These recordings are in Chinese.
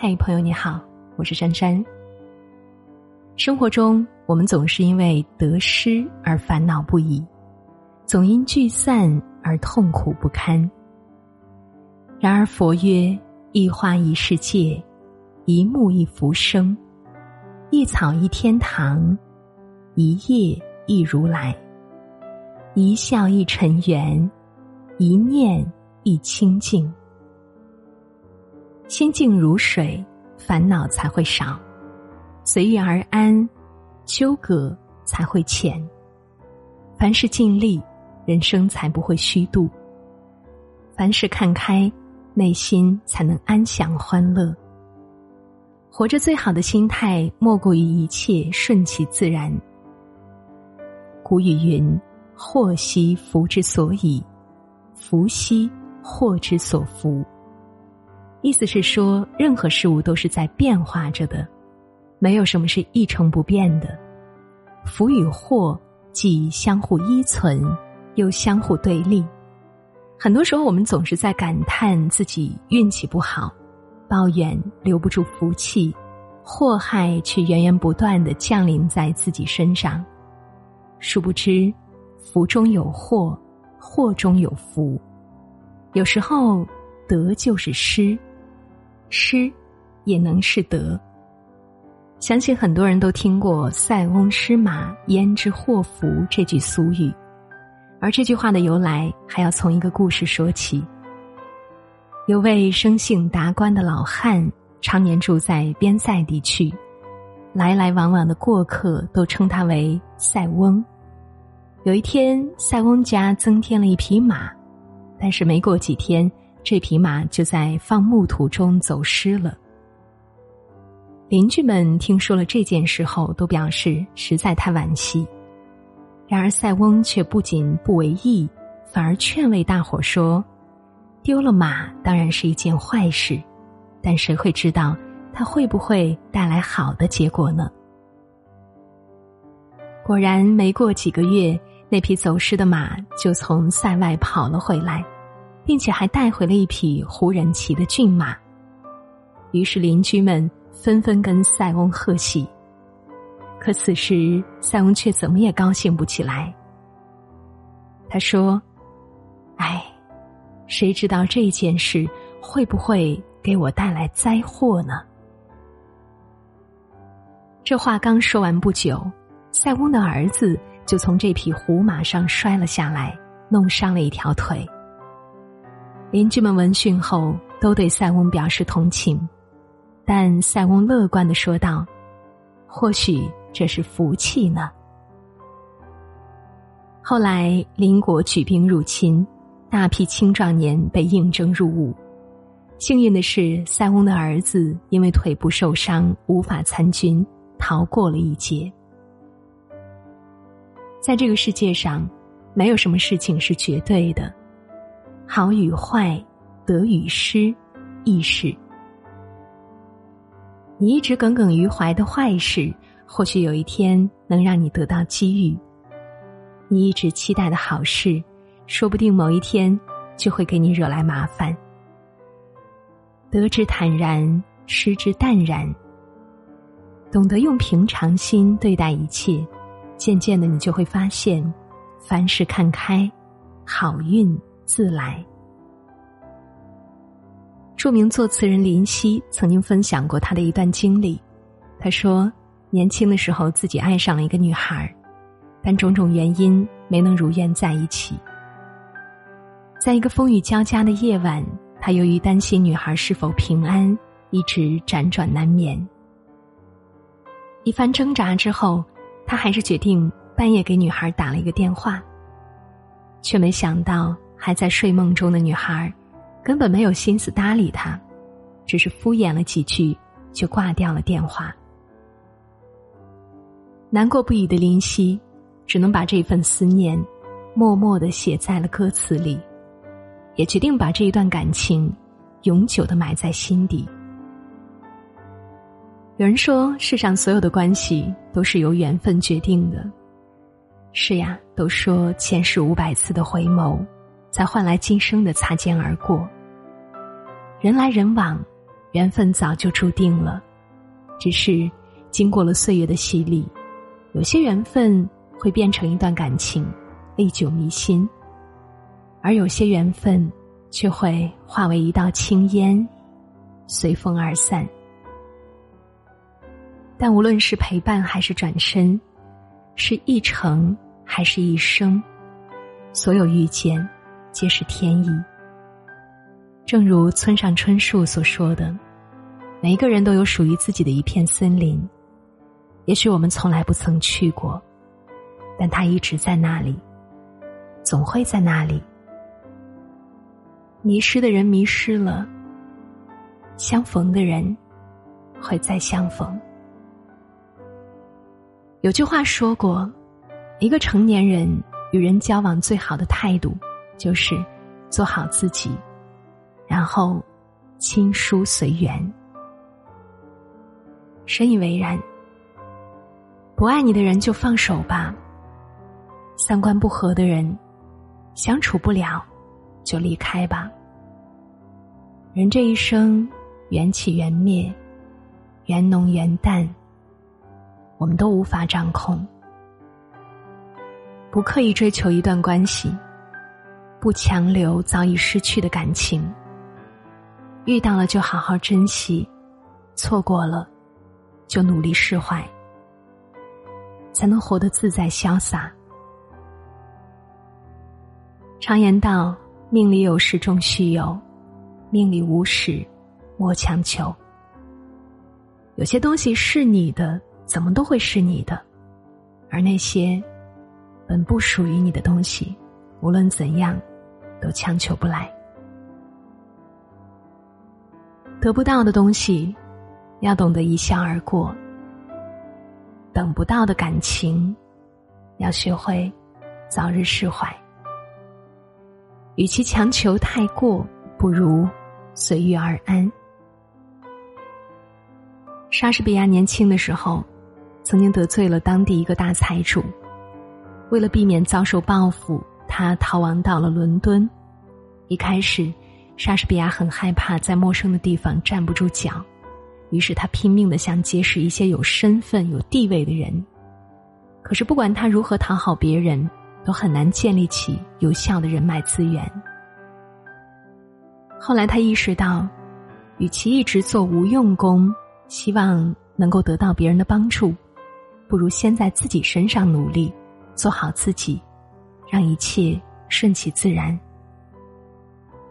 嗨，朋友你好，我是珊珊。生活中，我们总是因为得失而烦恼不已，总因聚散而痛苦不堪。然而佛曰：一花一世界，一木一浮生，一草一天堂，一叶一如来，一笑一尘缘，一念一清净。心静如水，烦恼才会少；随遇而安，纠葛才会浅。凡事尽力，人生才不会虚度；凡事看开。内心才能安详欢乐。活着最好的心态，莫过于一切顺其自然。古语云：“祸兮福之所以，福兮祸之所伏。”意思是说，任何事物都是在变化着的，没有什么是一成不变的。福与祸既相互依存，又相互对立。很多时候，我们总是在感叹自己运气不好，抱怨留不住福气，祸害却源源不断的降临在自己身上。殊不知，福中有祸，祸中有福。有时候，得就是失，失也能是得。相信很多人都听过“塞翁失马，焉知祸福”这句俗语。而这句话的由来，还要从一个故事说起。有位生性达观的老汉，常年住在边塞地区，来来往往的过客都称他为塞翁。有一天，塞翁家增添了一匹马，但是没过几天，这匹马就在放牧途中走失了。邻居们听说了这件事后，都表示实在太惋惜。然而，塞翁却不仅不为意，反而劝慰大伙说：“丢了马当然是一件坏事，但谁会知道它会不会带来好的结果呢？”果然，没过几个月，那匹走失的马就从塞外跑了回来，并且还带回了一匹胡人骑的骏马。于是，邻居们纷纷跟塞翁贺喜。可此时，塞翁却怎么也高兴不起来。他说：“哎，谁知道这件事会不会给我带来灾祸呢？”这话刚说完不久，塞翁的儿子就从这匹胡马上摔了下来，弄伤了一条腿。邻居们闻讯后，都对塞翁表示同情，但塞翁乐观的说道：“或许。”这是福气呢。后来邻国举兵入侵，大批青壮年被应征入伍。幸运的是，塞翁的儿子因为腿部受伤无法参军，逃过了一劫。在这个世界上，没有什么事情是绝对的，好与坏，得与失，亦是。你一直耿耿于怀的坏事。或许有一天能让你得到机遇，你一直期待的好事，说不定某一天就会给你惹来麻烦。得之坦然，失之淡然。懂得用平常心对待一切，渐渐的你就会发现，凡事看开，好运自来。著名作词人林夕曾经分享过他的一段经历，他说。年轻的时候，自己爱上了一个女孩，但种种原因没能如愿在一起。在一个风雨交加的夜晚，他由于担心女孩是否平安，一直辗转难眠。一番挣扎之后，他还是决定半夜给女孩打了一个电话，却没想到还在睡梦中的女孩，根本没有心思搭理他，只是敷衍了几句就挂掉了电话。难过不已的林夕，只能把这份思念，默默的写在了歌词里，也决定把这一段感情，永久的埋在心底。有人说，世上所有的关系都是由缘分决定的。是呀，都说前世五百次的回眸，才换来今生的擦肩而过。人来人往，缘分早就注定了，只是经过了岁月的洗礼，有些缘分会变成一段感情，历久弥新；而有些缘分却会化为一道青烟，随风而散。但无论是陪伴还是转身，是一程还是一生，所有遇见，皆是天意。正如村上春树所说的：“每一个人都有属于自己的一片森林，也许我们从来不曾去过，但它一直在那里，总会在那里。迷失的人迷失了，相逢的人会再相逢。”有句话说过，一个成年人与人交往最好的态度，就是做好自己。然后，亲疏随缘。深以为然。不爱你的人就放手吧。三观不合的人，相处不了，就离开吧。人这一生，缘起缘灭，缘浓缘淡，我们都无法掌控。不刻意追求一段关系，不强留早已失去的感情。遇到了就好好珍惜，错过了就努力释怀，才能活得自在潇洒。常言道：“命里有时终须有，命里无时莫强求。”有些东西是你的，怎么都会是你的；而那些本不属于你的东西，无论怎样，都强求不来。得不到的东西，要懂得一笑而过；等不到的感情，要学会早日释怀。与其强求太过，不如随遇而安。莎士比亚年轻的时候，曾经得罪了当地一个大财主，为了避免遭受报复，他逃亡到了伦敦。一开始。莎士比亚很害怕在陌生的地方站不住脚，于是他拼命的想结识一些有身份、有地位的人。可是不管他如何讨好别人，都很难建立起有效的人脉资源。后来他意识到，与其一直做无用功，希望能够得到别人的帮助，不如先在自己身上努力，做好自己，让一切顺其自然。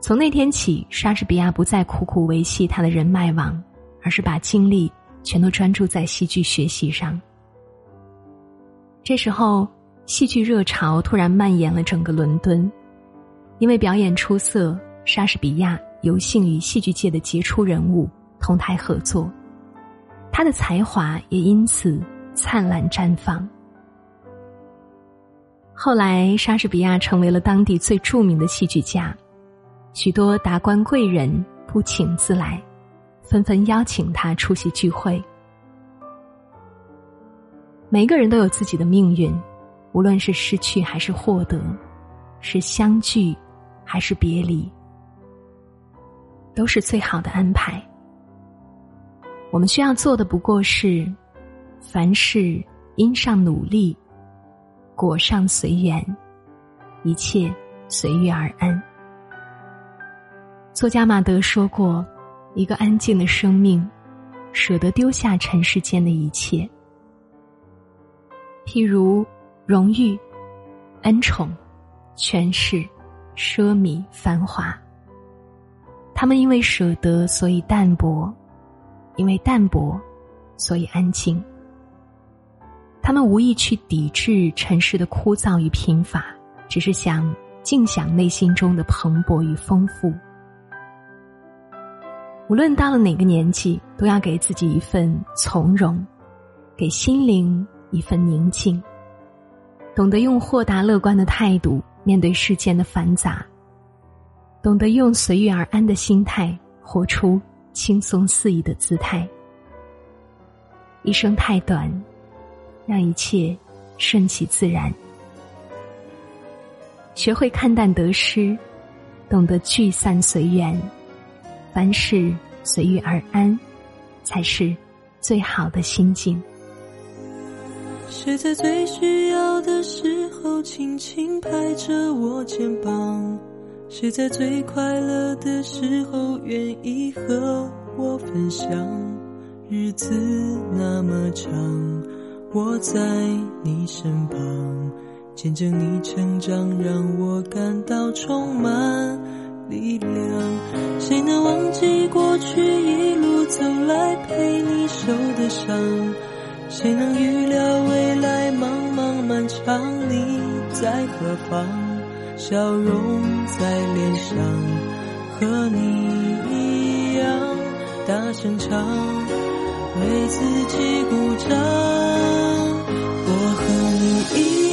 从那天起，莎士比亚不再苦苦维系他的人脉网，而是把精力全都专注在戏剧学习上。这时候，戏剧热潮突然蔓延了整个伦敦，因为表演出色，莎士比亚有幸与戏剧界的杰出人物同台合作，他的才华也因此灿烂绽放。后来，莎士比亚成为了当地最著名的戏剧家。许多达官贵人不请自来，纷纷邀请他出席聚会。每个人都有自己的命运，无论是失去还是获得，是相聚还是别离，都是最好的安排。我们需要做的不过是，凡事因上努力，果上随缘，一切随遇而安。作家马德说过：“一个安静的生命，舍得丢下尘世间的一切，譬如荣誉、恩宠、权势、奢靡、繁华。他们因为舍得，所以淡泊；因为淡泊，所以安静。他们无意去抵制尘世的枯燥与贫乏，只是想尽享内心中的蓬勃与丰富。”无论到了哪个年纪，都要给自己一份从容，给心灵一份宁静。懂得用豁达乐观的态度面对世间的繁杂，懂得用随遇而安的心态活出轻松肆意的姿态。一生太短，让一切顺其自然。学会看淡得失，懂得聚散随缘。凡事随遇而安，才是最好的心境。谁在最需要的时候轻轻拍着我肩膀？谁在最快乐的时候愿意和我分享？日子那么长，我在你身旁，见证你成长，让我感到充满力量。谁能忘记过去一路走来陪你受的伤？谁能预料未来茫茫漫长，你在何方？笑容在脸上，和你一样大声唱，为自己鼓掌。我和你一